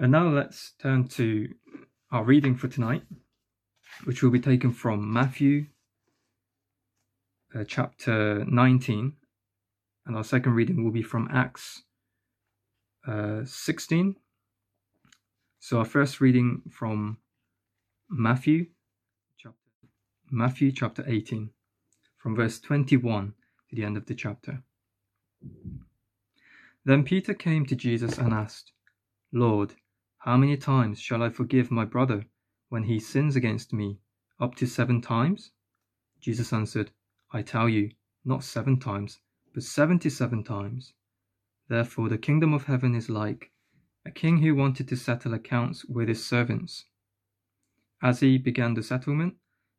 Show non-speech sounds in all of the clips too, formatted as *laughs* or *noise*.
And now let's turn to our reading for tonight, which will be taken from Matthew uh, chapter 19. And our second reading will be from Acts uh, 16. So our first reading from Matthew chapter Matthew chapter 18 from verse 21 to the end of the chapter. Then Peter came to Jesus and asked, Lord, how many times shall I forgive my brother when he sins against me? Up to seven times? Jesus answered, I tell you, not seven times, but seventy seven times. Therefore, the kingdom of heaven is like a king who wanted to settle accounts with his servants. As he began the settlement,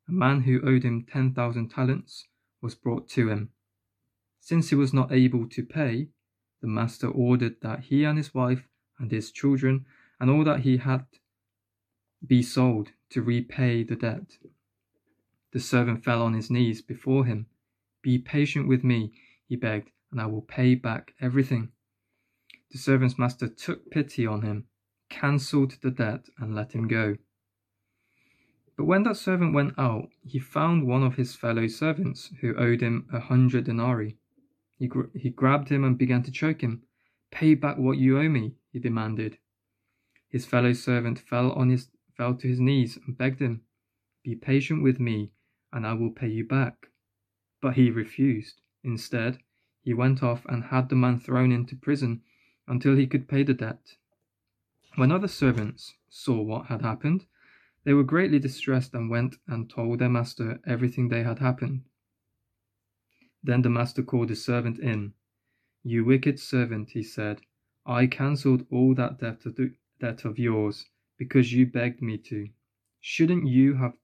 a man who owed him ten thousand talents was brought to him. Since he was not able to pay, the master ordered that he and his wife and his children and all that he had be sold to repay the debt. The servant fell on his knees before him. Be patient with me, he begged, and I will pay back everything. The servant's master took pity on him, cancelled the debt, and let him go. But when that servant went out, he found one of his fellow servants who owed him a hundred denarii. He, gr- he grabbed him and began to choke him. Pay back what you owe me, he demanded. His fellow servant fell on his fell to his knees and begged him, Be patient with me, and I will pay you back. But he refused. Instead, he went off and had the man thrown into prison until he could pay the debt. When other servants saw what had happened, they were greatly distressed and went and told their master everything that had happened. Then the master called the servant in. You wicked servant, he said, I cancelled all that debt debt of yours because you begged me to. Shouldn't you have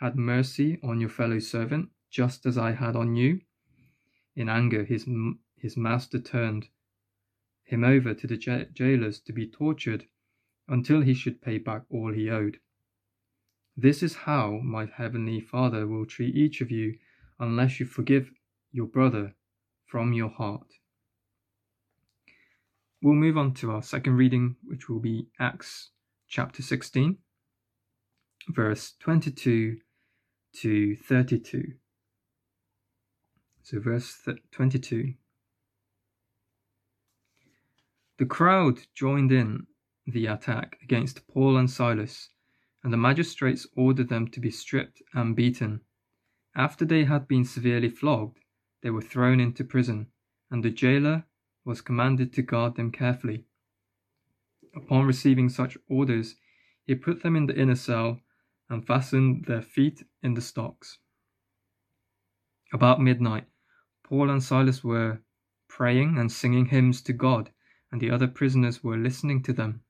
had mercy on your fellow servant just as I had on you? In anger, his, his master turned him over to the jailers to be tortured until he should pay back all he owed. This is how my heavenly Father will treat each of you unless you forgive your brother from your heart. We'll move on to our second reading, which will be Acts chapter 16, verse 22 to 32. So, verse 22. The crowd joined in the attack against Paul and Silas and the magistrates ordered them to be stripped and beaten. After they had been severely flogged, they were thrown into prison, and the jailer was commanded to guard them carefully. Upon receiving such orders, he put them in the inner cell and fastened their feet in the stocks. About midnight, Paul and Silas were praying and singing hymns to God, and the other prisoners were listening to them.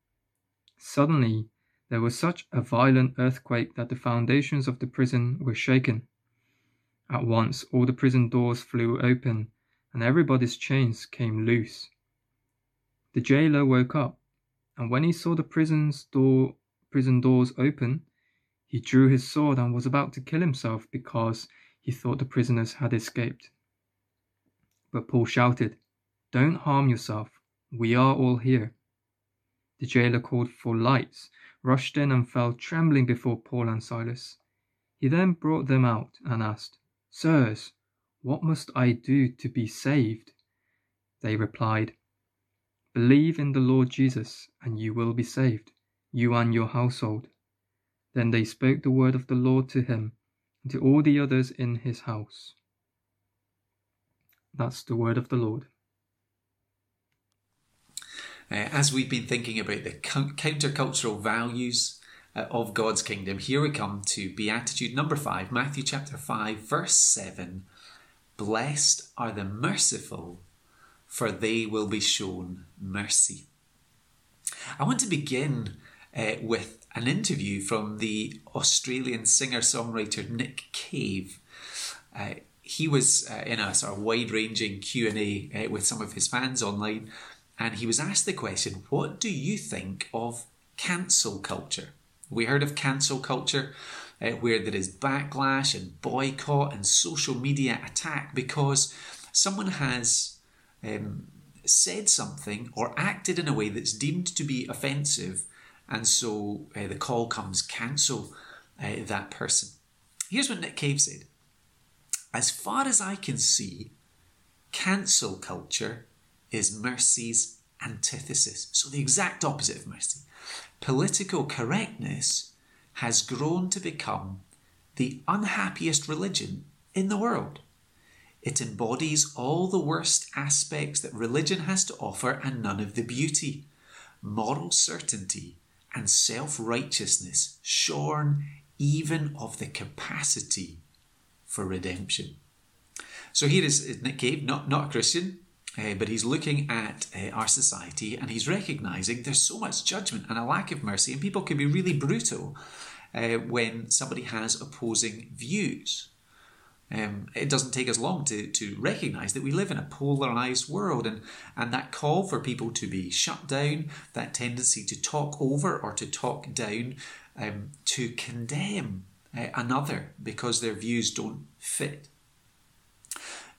Suddenly, there was such a violent earthquake that the foundations of the prison were shaken. At once all the prison doors flew open, and everybody's chains came loose. The jailer woke up, and when he saw the prison's door, prison doors open, he drew his sword and was about to kill himself because he thought the prisoners had escaped. But Paul shouted, Don't harm yourself. We are all here. The jailer called for lights rushed in and fell trembling before Paul and Silas. He then brought them out and asked, Sirs, what must I do to be saved? They replied, Believe in the Lord Jesus, and you will be saved, you and your household. Then they spoke the word of the Lord to him and to all the others in his house. That's the word of the Lord. Uh, as we've been thinking about the countercultural values uh, of God's kingdom, here we come to Beatitude number 5, Matthew chapter 5, verse 7. Blessed are the merciful, for they will be shown mercy. I want to begin uh, with an interview from the Australian singer songwriter Nick Cave. Uh, he was uh, in a sort of wide ranging Q and A uh, with some of his fans online, and he was asked the question, What do you think of cancel culture? We heard of cancel culture uh, where there is backlash and boycott and social media attack because someone has um, said something or acted in a way that's deemed to be offensive And so uh, the call comes cancel uh, that person. Here's what Nick Cave said As far as I can see, cancel culture is mercy's antithesis. So the exact opposite of mercy. Political correctness has grown to become the unhappiest religion in the world. It embodies all the worst aspects that religion has to offer and none of the beauty. Moral certainty and self righteousness, shorn even of the capacity for redemption. So here is Nick Cave, not, not a Christian, uh, but he's looking at uh, our society and he's recognizing there's so much judgment and a lack of mercy, and people can be really brutal uh, when somebody has opposing views. Um, it doesn't take us long to, to recognize that we live in a polarized world, and, and that call for people to be shut down, that tendency to talk over or to talk down, um, to condemn uh, another because their views don't fit.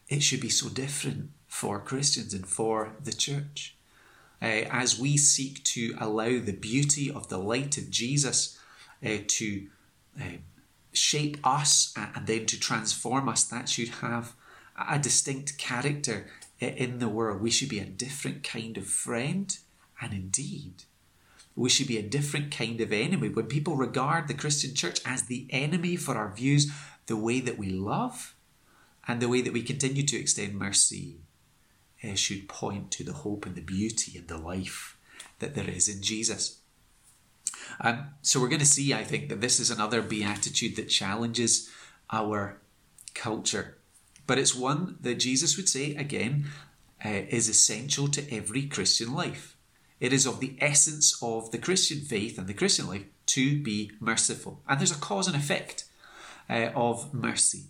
It should be so different for Christians and for the church. Uh, as we seek to allow the beauty of the light of Jesus uh, to uh, shape us and then to transform us, that should have a distinct character in the world. We should be a different kind of friend, and indeed, we should be a different kind of enemy. When people regard the Christian church as the enemy for our views, the way that we love and the way that we continue to extend mercy uh, should point to the hope and the beauty and the life that there is in Jesus. Um, so we're going to see, I think, that this is another beatitude that challenges our culture. But it's one that Jesus would say, again, uh, is essential to every Christian life. It is of the essence of the Christian faith and the Christian life to be merciful. And there's a cause and effect uh, of mercy.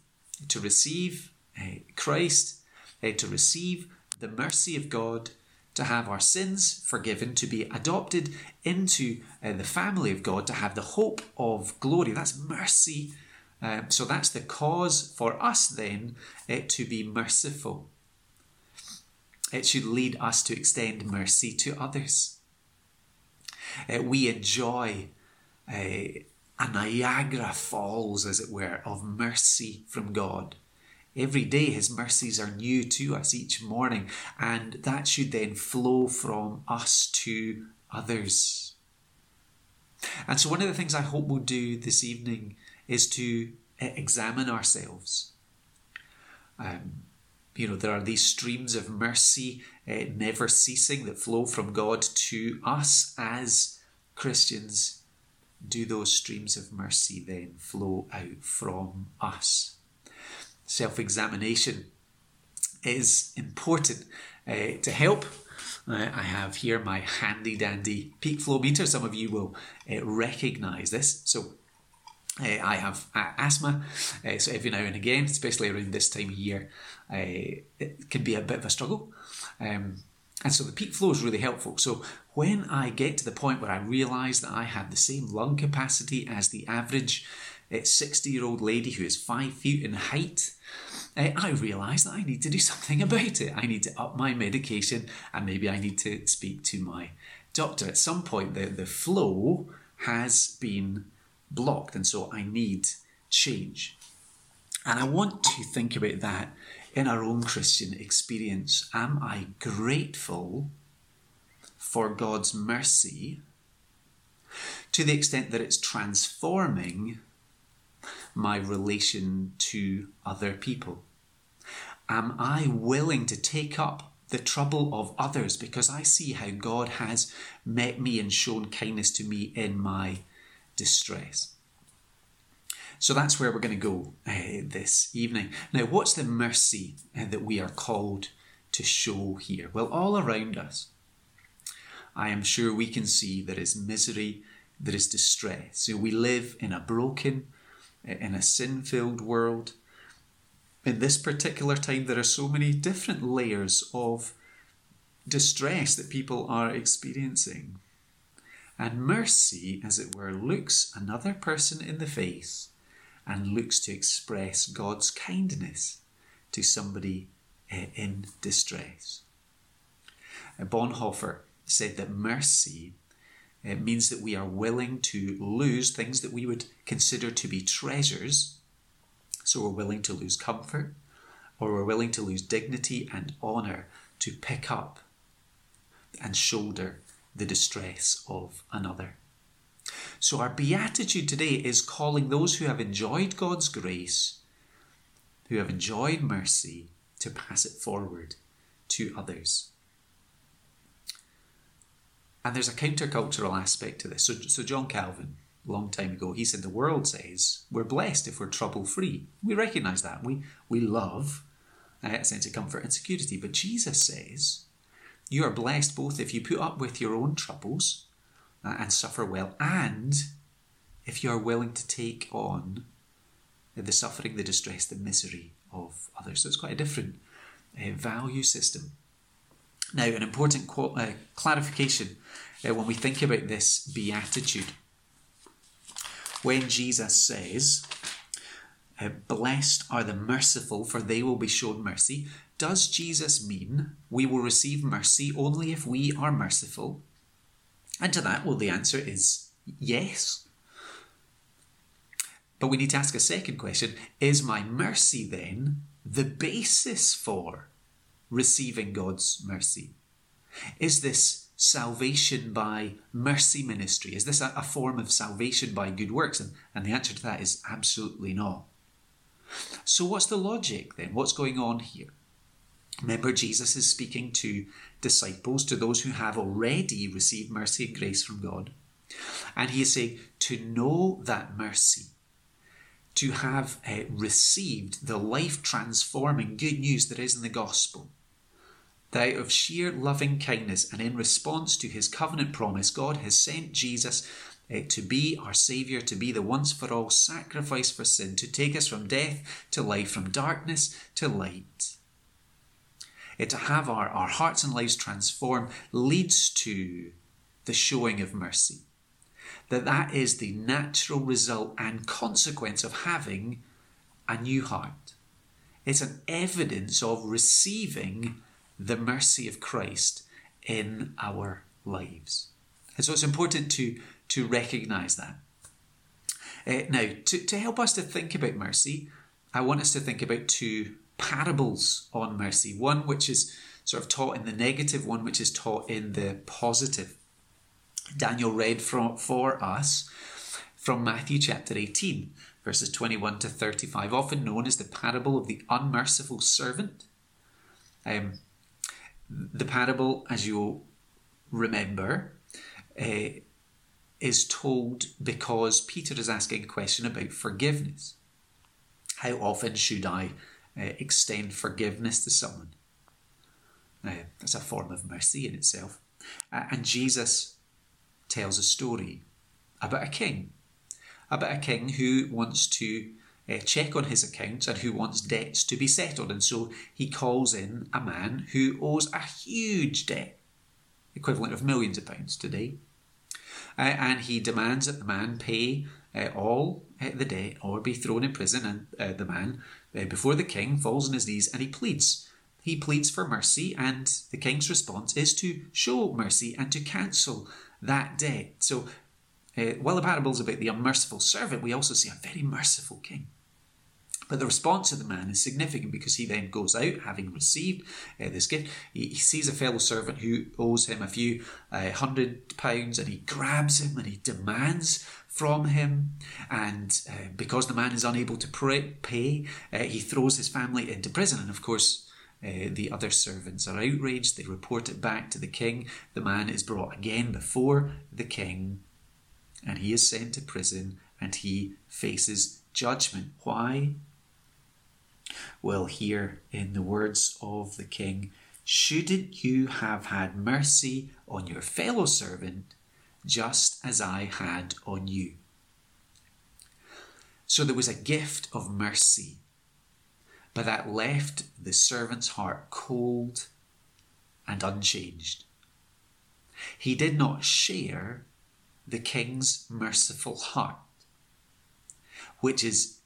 To receive uh, Christ, uh, to receive the mercy of God to have our sins forgiven, to be adopted into uh, the family of God, to have the hope of glory. That's mercy. Uh, so that's the cause for us then uh, to be merciful. It should lead us to extend mercy to others. Uh, we enjoy uh, a Niagara Falls, as it were, of mercy from God. Every day, His mercies are new to us each morning, and that should then flow from us to others. And so, one of the things I hope we'll do this evening is to examine ourselves. Um, you know, there are these streams of mercy uh, never ceasing that flow from God to us as Christians. Do those streams of mercy then flow out from us? Self examination is important uh, to help. Uh, I have here my handy dandy peak flow meter. Some of you will uh, recognize this. So uh, I have asthma, uh, so every now and again, especially around this time of year, it can be a bit of a struggle. Um, and so the peak flow is really helpful. So when I get to the point where I realise that I have the same lung capacity as the average 60 year old lady who is five feet in height, eh, I realise that I need to do *laughs* something about it. I need to up my medication and maybe I need to speak to my doctor. At some point, the, the flow has been blocked, and so I need change. And I want to think about that in our own Christian experience. Am I grateful for God's mercy to the extent that it's transforming my relation to other people? Am I willing to take up the trouble of others because I see how God has met me and shown kindness to me in my distress? So that's where we're going to go uh, this evening. Now, what's the mercy uh, that we are called to show here? Well, all around us, I am sure we can see there is misery, there is distress. So we live in a broken, in a sin filled world. In this particular time, there are so many different layers of distress that people are experiencing. And mercy, as it were, looks another person in the face and looks to express God's kindness to somebody eh, in distress. Bonhoeffer said that mercy It means that we are willing to lose things that we would consider to be treasures. So we're willing to lose comfort, or we're willing to lose dignity and honour to pick up and shoulder the distress of another. So, our beatitude today is calling those who have enjoyed God's grace, who have enjoyed mercy, to pass it forward to others. And there's a countercultural aspect to this. So, so John Calvin, a long time ago, he said the world says we're blessed if we're trouble free. We recognize that. We, we love a sense of comfort and security. But Jesus says you are blessed both if you put up with your own troubles uh, and suffer well, and if you are willing to take on the suffering, the distress, the misery of others. So it's quite a different uh, value system. Now, an important uh, clarification uh, when we think about this beatitude. When Jesus says, uh, Blessed are the merciful, for they will be shown mercy, does Jesus mean we will receive mercy only if we are merciful? And to that, well, the answer is yes. But we need to ask a second question Is my mercy then the basis for receiving God's mercy? Is this salvation by mercy ministry? Is this a, a form of salvation by good works? And, and the answer to that is absolutely not. So, what's the logic then? What's going on here? Remember, Jesus is speaking to disciples, to those who have already received mercy and grace from God. And he is saying, to know that mercy, to have uh, received the life transforming good news that is in the gospel, that out of sheer loving kindness and in response to his covenant promise, God has sent Jesus uh, to be our Saviour, to be the once for all sacrifice for sin, to take us from death to life, from darkness to light to have our, our hearts and lives transformed leads to the showing of mercy. That that is the natural result and consequence of having a new heart. It's an evidence of receiving the mercy of Christ in our lives. And so it's important to, to recognize that. Uh, now, to, to help us to think about mercy, I want us to think about two parables on mercy one which is sort of taught in the negative, one which is taught in the positive. Daniel read from, for us from Matthew chapter 18, verses 21 to 35, often known as the parable of the unmerciful servant. Um, the parable, as you'll remember, uh, is told because Peter is asking a question about forgiveness. How often should I uh, extend forgiveness to someone. Uh, that's a form of mercy in itself. Uh, and Jesus tells a story about a king, about a king who wants to uh, check on his accounts and who wants debts to be settled. And so he calls in a man who owes a huge debt, equivalent of millions of pounds today. Uh, and he demands that the man pay uh, all uh, the debt or be thrown in prison. And uh, the man uh, before the king, falls on his knees, and he pleads. He pleads for mercy, and the king's response is to show mercy and to cancel that debt. So, while the parable is about the unmerciful servant, we also see a very merciful king. But the response of the man is significant because he then goes out, having received uh, this gift. He, he, sees a fellow servant who owes him a few uh, hundred pounds and he grabs him and he demands from him. And uh, because the man is unable to pay, uh, he throws his family into prison. And of course, uh, the other servants are outraged. They report it back to the king. The man is brought again before the king and he is sent to prison and he faces judgment. Why? Well, here in the words of the king, shouldn't you have had mercy on your fellow servant just as I had on you? So there was a gift of mercy, but that left the servant's heart cold and unchanged. He did not share the king's merciful heart, which is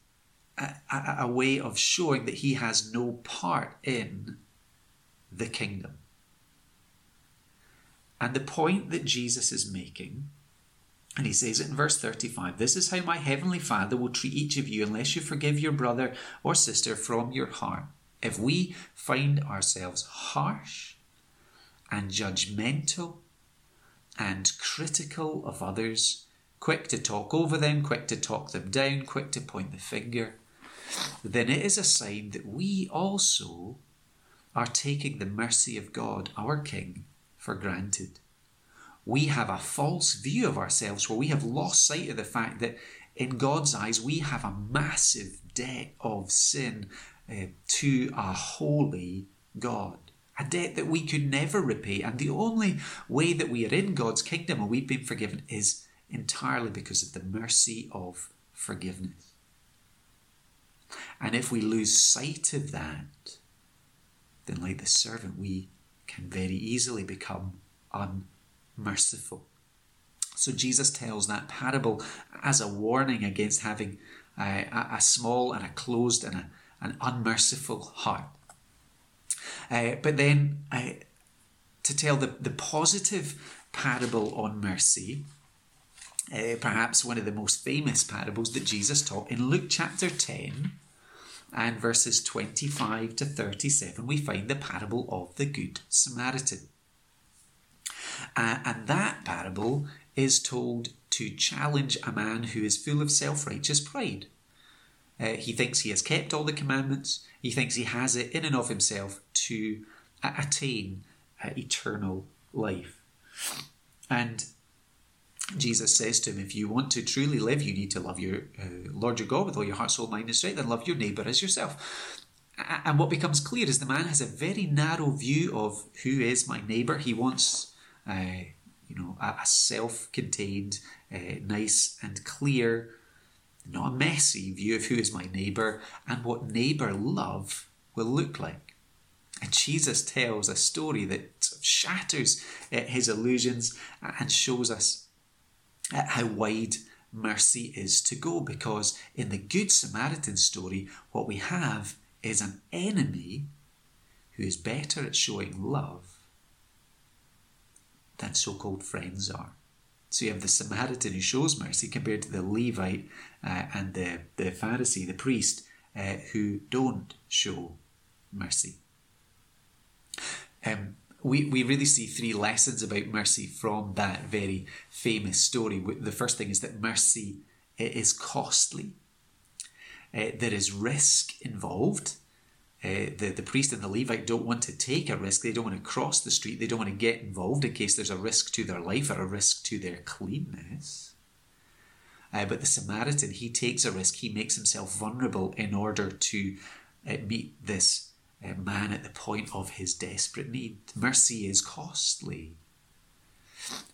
a, a, way of showing that he has no part in the kingdom. And the point that Jesus is making And he says it in verse 35 This is how my heavenly Father will treat each of you unless you forgive your brother or sister from your heart. If we find ourselves harsh and judgmental and critical of others, quick to talk over them, quick to talk them down, quick to point the finger, then it is a sign that we also are taking the mercy of God, our King, for granted we have a false view of ourselves where we have lost sight of the fact that in God's eyes we have a massive debt of sin uh, to a holy God. A debt that we could never repay. And the only way that we are in God's kingdom and we've been forgiven is entirely because of the mercy of forgiveness. And if we lose sight of that, then, like the servant, we can very easily become unmerciful. So Jesus tells that parable as a warning against having a, a small and a closed and a, an unmerciful heart. Uh, but then uh, to tell the, the positive parable on mercy, uh, perhaps one of the most famous parables that Jesus taught in Luke chapter 10 and verses 25 to 37, we find the parable of the Good Samaritan. Uh, and that parable is told to challenge a man who is full of self righteous pride. Uh, he thinks he has kept all the commandments, he thinks he has it in and of himself to attain uh, eternal life. And Jesus says to him, if you want to truly live, you need to love your uh, Lord your God with all your heart, soul, mind, and strength, and love your neighbour as yourself. And what becomes clear is the man has a very narrow view of who is my neighbour. He wants uh, you know, a, a self-contained, uh, nice and clear, not a messy view of who is my neighbour and what neighbour love will look like. And Jesus tells a story that shatters uh, his illusions and shows us uh, how wide mercy is to go. Because in the Good Samaritan story, what we have is an enemy who is better at showing love than so called friends are. So you have the Samaritan who shows mercy compared to the Levite uh, and the, the Pharisee, the priest, uh, who don't show mercy. Um, we, we really see three lessons about mercy from that very famous story. The first thing is that mercy is costly. Uh, there is risk involved. Uh, the, the priest and the Levite don't want to take a risk. They don't want to cross the street. They don't want to get involved in case there's a risk to their life or a risk to their cleanness. Uh, but the Samaritan, he takes a risk. He makes himself vulnerable in order to uh, meet this man at the point of his desperate need. Mercy is costly.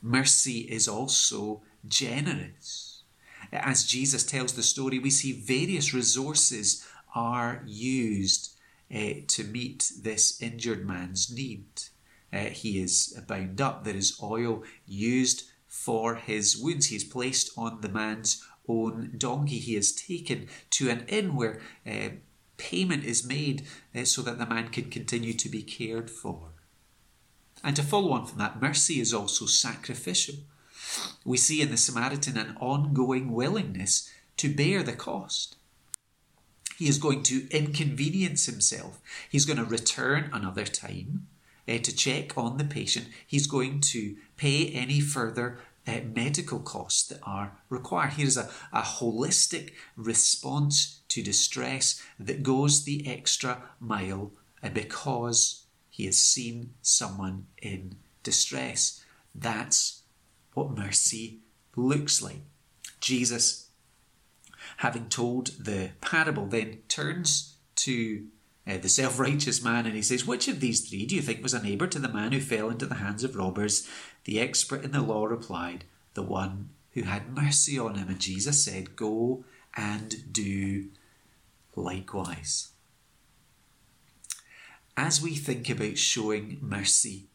Mercy is also generous. As Jesus tells the story, we see various resources are used uh, to meet this injured man's need. Uh, he is bound up. There is oil used for his wounds. He is placed on the man's own donkey. He is taken to an inn where uh, payment is made uh, so that the man can continue to be cared for. And to follow on from that, mercy is also sacrificial. We see in the Samaritan an ongoing willingness to bear the cost. He is going to inconvenience himself. He's going to return another time uh, to check on the patient. He's going to pay any further uh, medical costs that are required. Here is a, a holistic response to distress that goes the extra mile uh, because he has seen someone in distress. That's what mercy looks like. Jesus having told the parable, then turns to uh, the self righteous man and he says, Which of these three do you think was a neighbour to the man who fell into the hands of robbers? The expert in the law replied, The one who had mercy on him. And Jesus said, Go and do likewise. As we think about showing mercy,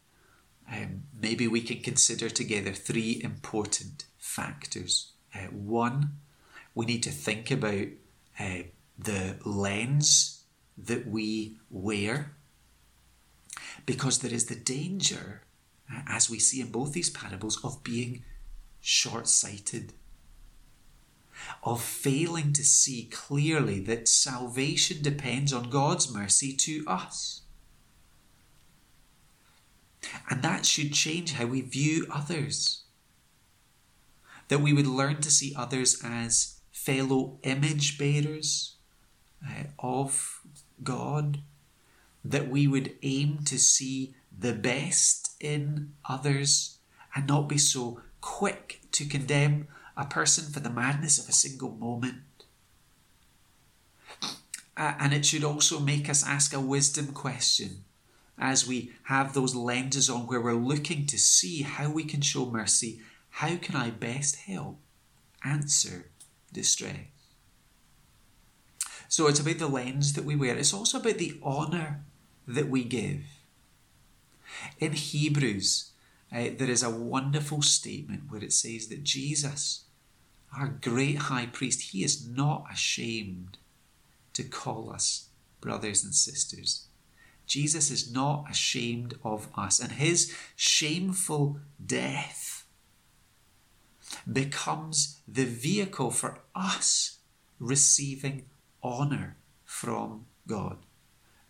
um, maybe we can consider together three important factors. Uh, one, we need to think about uh, the lens that we wear because there is the danger, uh, as we see in both these parables, of being short sighted, of failing to see clearly that salvation depends on God's mercy to us. And that should change how we view others. That we would learn to see others as fellow image bearers uh, of God. That we would aim to see the best in others and not be so quick to condemn a person for the madness of a single moment. And it should also make us ask a wisdom question as we have those lenses on where we're looking to see how we can show mercy. How can I best help answer distress? So it's about the lens that we wear. It's also about the honour that we give. In Hebrews, uh, there is a wonderful statement where it says that Jesus, our great high priest, he is not ashamed to call us brothers and sisters. Jesus is not ashamed of us, and his shameful death becomes the vehicle for us receiving honour from God.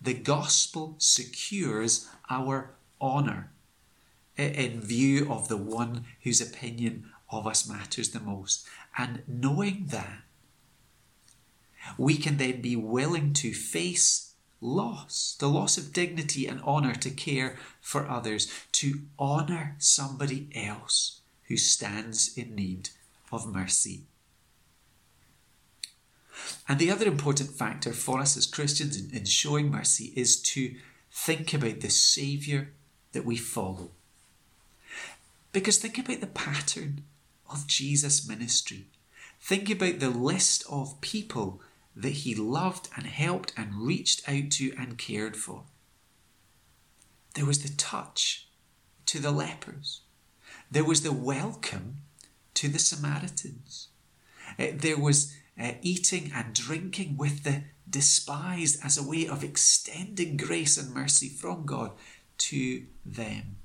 The gospel secures our honour in view of the one whose opinion of us matters the most. And knowing that, we can then be willing to face loss, the loss of dignity and honour to care for others, to honour somebody else who stands in need of mercy. And the other important factor for us as Christians in, in showing mercy is to think about the Saviour that we follow. Because think about the pattern of Jesus' ministry. Think about the list of people that he loved and helped and reached out to and cared for. There was the touch to the lepers. There was the welcome to the Samaritans. Uh, there was uh, eating and drinking with the despised as a way of extending grace and mercy from God to them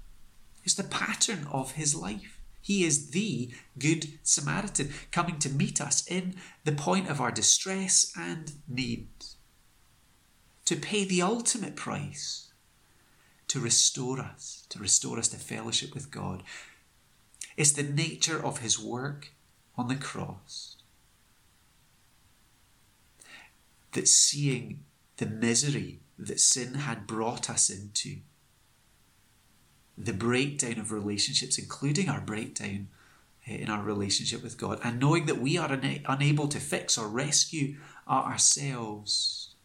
is the pattern of his life. He is the Good Samaritan, coming to meet us in the point of our distress and need, to pay the ultimate price, to restore us, to restore us to fellowship with God. It's the nature of his work on the cross that seeing the misery that sin had brought us into the breakdown of relationships, including our breakdown eh, in our relationship with God, and knowing that we are una- unable to fix or rescue ourselves,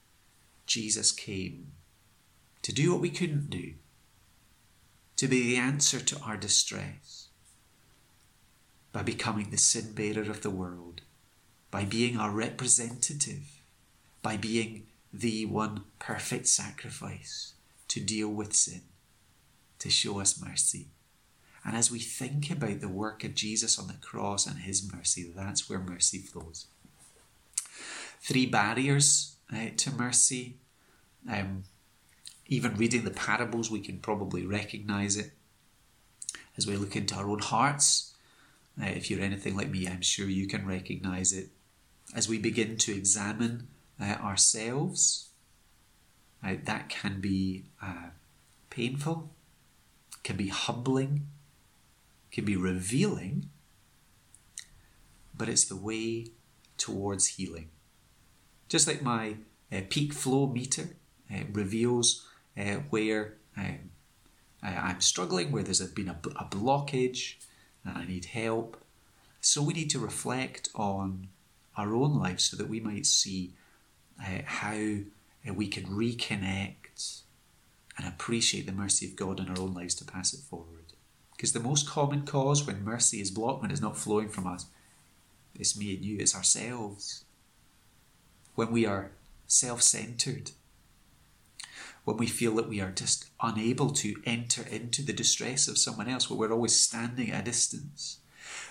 Jesus came to do what we couldn't do, to be the answer to our distress, by becoming the sin bearer of the world, by being our representative, by being the one perfect sacrifice to deal with sin to show us mercy. And as we think about the work of Jesus on the cross and his mercy, that's where mercy flows. Three barriers uh, to mercy. Um, even reading the parables, we can probably recognize it. As we look into our own hearts, uh, if you're anything like me, I'm sure you can recognize it. As we begin to examine uh, ourselves, uh, that can be uh, painful can be humbling, can be revealing, but it's the way towards healing. Just like my uh, peak flow meter uh, reveals uh, where um, I'm struggling, where there's been a, a blockage and I need help. So we need to reflect on our own lives so that we might see uh, how uh, we can reconnect and appreciate the mercy of God in our own lives to pass it forward. Because the most common cause when mercy is blocked, when it's not flowing from us, it's me and you, it's ourselves. When we are self centered, when we feel that we are just unable to enter into the distress of someone else, where we're always standing at a distance,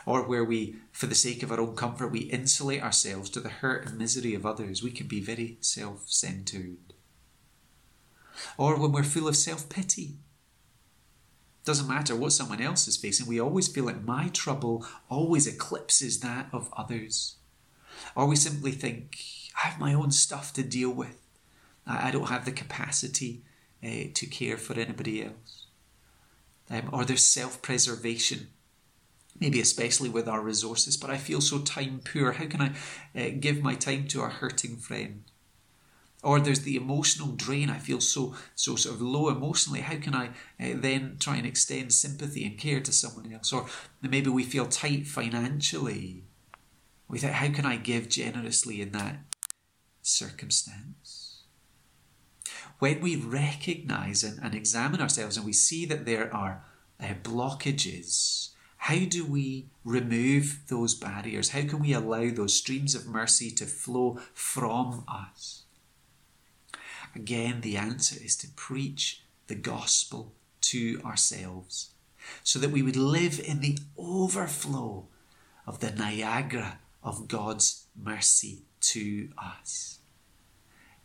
or where we, for the sake of our own comfort, we insulate ourselves to the hurt and misery of others, we can be very self centered or when we're full of self pity, Doesn't matter what someone else is facing, we always feel like my trouble always eclipses that of others. Or we simply think, I have my own stuff to deal with. I don't have the capacity uh, to care for anybody else. Um, or there's self preservation, maybe especially with our resources, but I feel so time poor. How can I uh, give my time to a hurting friend? Or there's the emotional drain. I feel so so sort of low emotionally. How can I uh, then try and extend sympathy and care to someone else? Or maybe we feel tight financially. We think, how can I give generously in that circumstance? When we recognize and, and examine ourselves and we see that there are uh, blockages, how do we remove those barriers? How can we allow those streams of mercy to flow from us? Again, the answer is to preach the gospel to ourselves so that we would live in the overflow of the Niagara of God's mercy to us.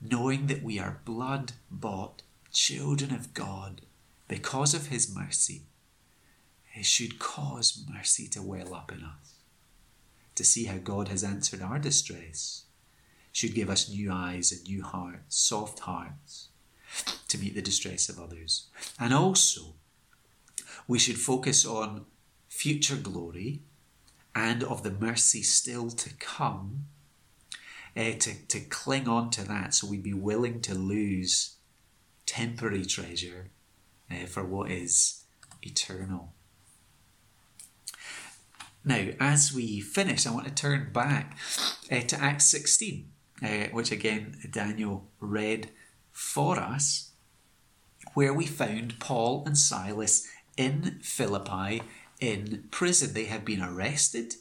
Knowing that we are blood bought children of God because of His mercy, it should cause mercy to well up in us, to see how God has answered our distress should give us new eyes and new hearts, soft hearts, to meet the distress of others. And also, we should focus on future glory and of the mercy still to come, uh, to, to cling on to that so we'd be willing to lose temporary treasure uh, for what is eternal. Now, as we finish, I want to turn back uh, to Acts 16 uh, which again Daniel read for us, where we found Paul and Silas in Philippi in prison. They had been arrested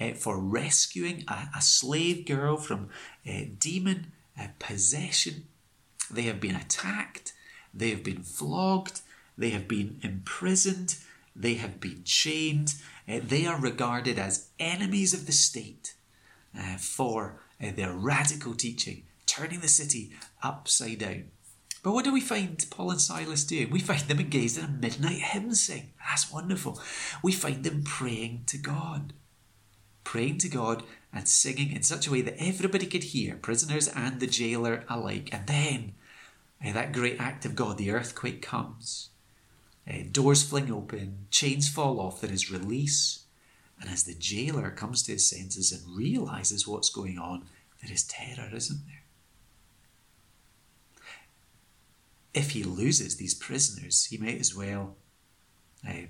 uh, for rescuing a, a, slave girl from demon possession. They have been attacked, they have been flogged, they have been imprisoned, they have been chained. Uh, they are regarded as enemies of the state uh, for uh, their radical teaching, turning the city upside down. But what do we find Paul and Silas doing? We find them engaged in a midnight hymn sing. That's wonderful. We find them praying to God. Praying to God and singing in such a way that everybody could hear, prisoners and the jailer alike. And then that great act of God, the earthquake comes. Uh, doors fling open, chains fall off, there is release. And as the jailer comes to his senses and realizes what's going on, there is terror, isn't there? If he loses these prisoners, he might as well um,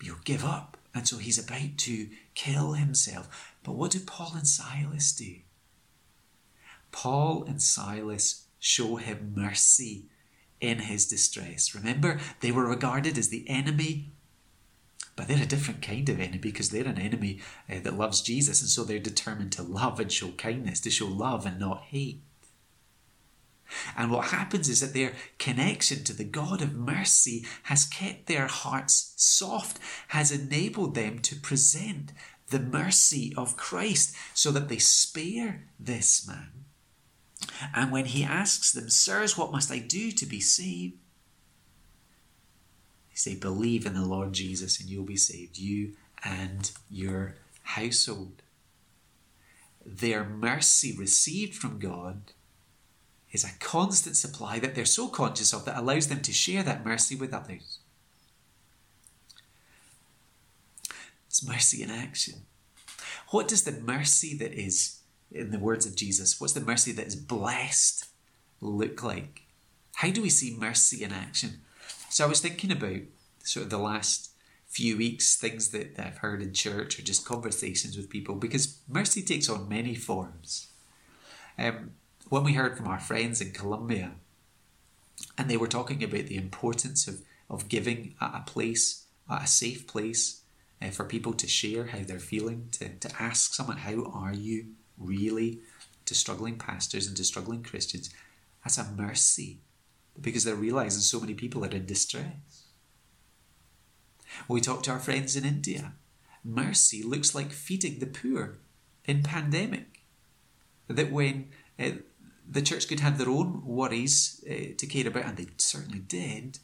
you know, give up. And so he's about to kill himself. But what do Paul and Silas do? Paul and Silas show him mercy in his distress. Remember, they were regarded as the enemy but they're a different kind of enemy because they're an enemy uh, that loves Jesus, and so they're determined to love and show kindness, to show love and not hate. And what happens is that their connection to the God of mercy has kept their hearts soft, has enabled them to present the mercy of Christ so that they spare this man. And when he asks them, Sirs, what must I do to be saved? They say, believe in the Lord Jesus and you'll be saved, you and your household. Their mercy received from God is a constant supply that they're so conscious of that allows them to share that mercy with others. It's mercy in action. What does the mercy that is, in the words of Jesus, what's the mercy that is blessed look like? How do we see mercy in action? So I was thinking about sort of the last few weeks, things that I've heard in church or just conversations with people, because mercy takes on many forms. Um, when we heard from our friends in Colombia, and they were talking about the importance of, of giving a, a place, a safe place uh, for people to share how they're feeling, to, to ask someone, How are you really? to struggling pastors and to struggling Christians. That's a mercy because they're realizing so many people are in distress. We talk to our friends in India. Mercy looks like feeding the poor in pandemic. That when uh, the church could have their own worries uh, to care about, and they certainly did,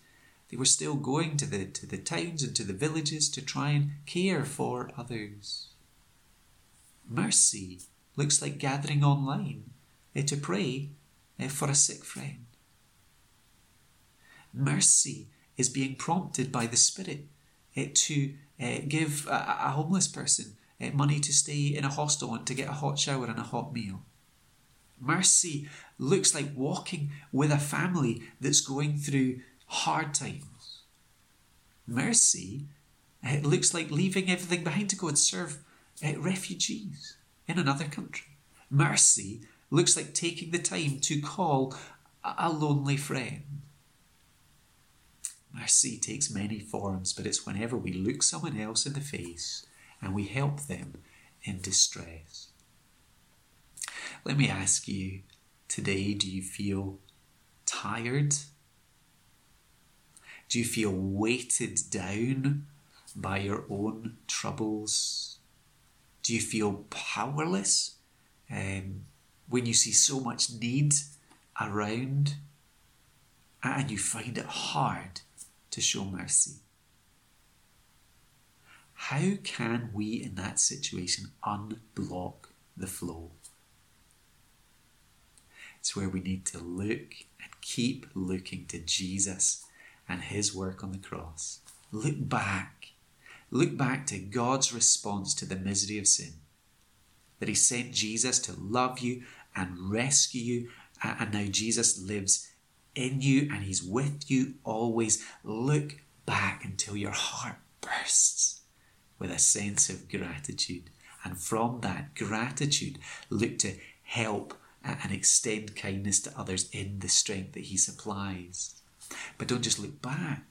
They were still going to the, to the towns and to the villages to try and care for others. Mercy looks like gathering online uh, to pray uh, for a sick friend. Mercy is being prompted by the Spirit uh, to give a, homeless person money to stay in a hostel and to get a hot shower and a hot meal. Mercy looks like walking with a family that's going through hard times. Mercy it looks like leaving everything behind to go and serve refugees in another country. Mercy looks like taking the time to call a lonely friend. Mercy takes many forms, but it's whenever we look someone else in the face and we help them in distress. Let me ask you today do you feel tired? Do you feel weighted down by your own troubles? Do you feel powerless um, when you see so much need around and you find it hard to show mercy? How can we in that situation unblock the flow? It's where we need to look and keep looking to Jesus and his work on the cross. Look back. Look back to God's response to the misery of sin. That he sent Jesus to love you and rescue you, and now Jesus lives in you and he's with you always. Look back until your heart bursts with a sense of gratitude. And from that gratitude, look to help and extend kindness to others in the strength that He supplies. But don't just look back,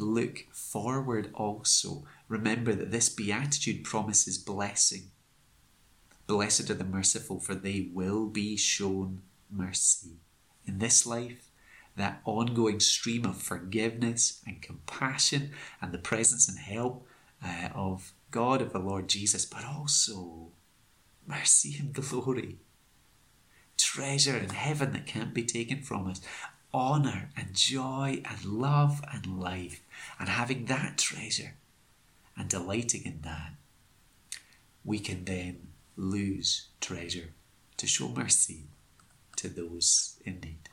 look forward also. Remember that this beatitude promises blessing. Blessed are the merciful, for they will be shown mercy. In this life, that ongoing stream of forgiveness and compassion and the presence and help uh, of God, of the Lord Jesus, but also mercy and *laughs* glory treasure in heaven that can't be taken from us. Honour and joy and love and life. And having that treasure and delighting in that, we can then lose treasure to show mercy to those in need.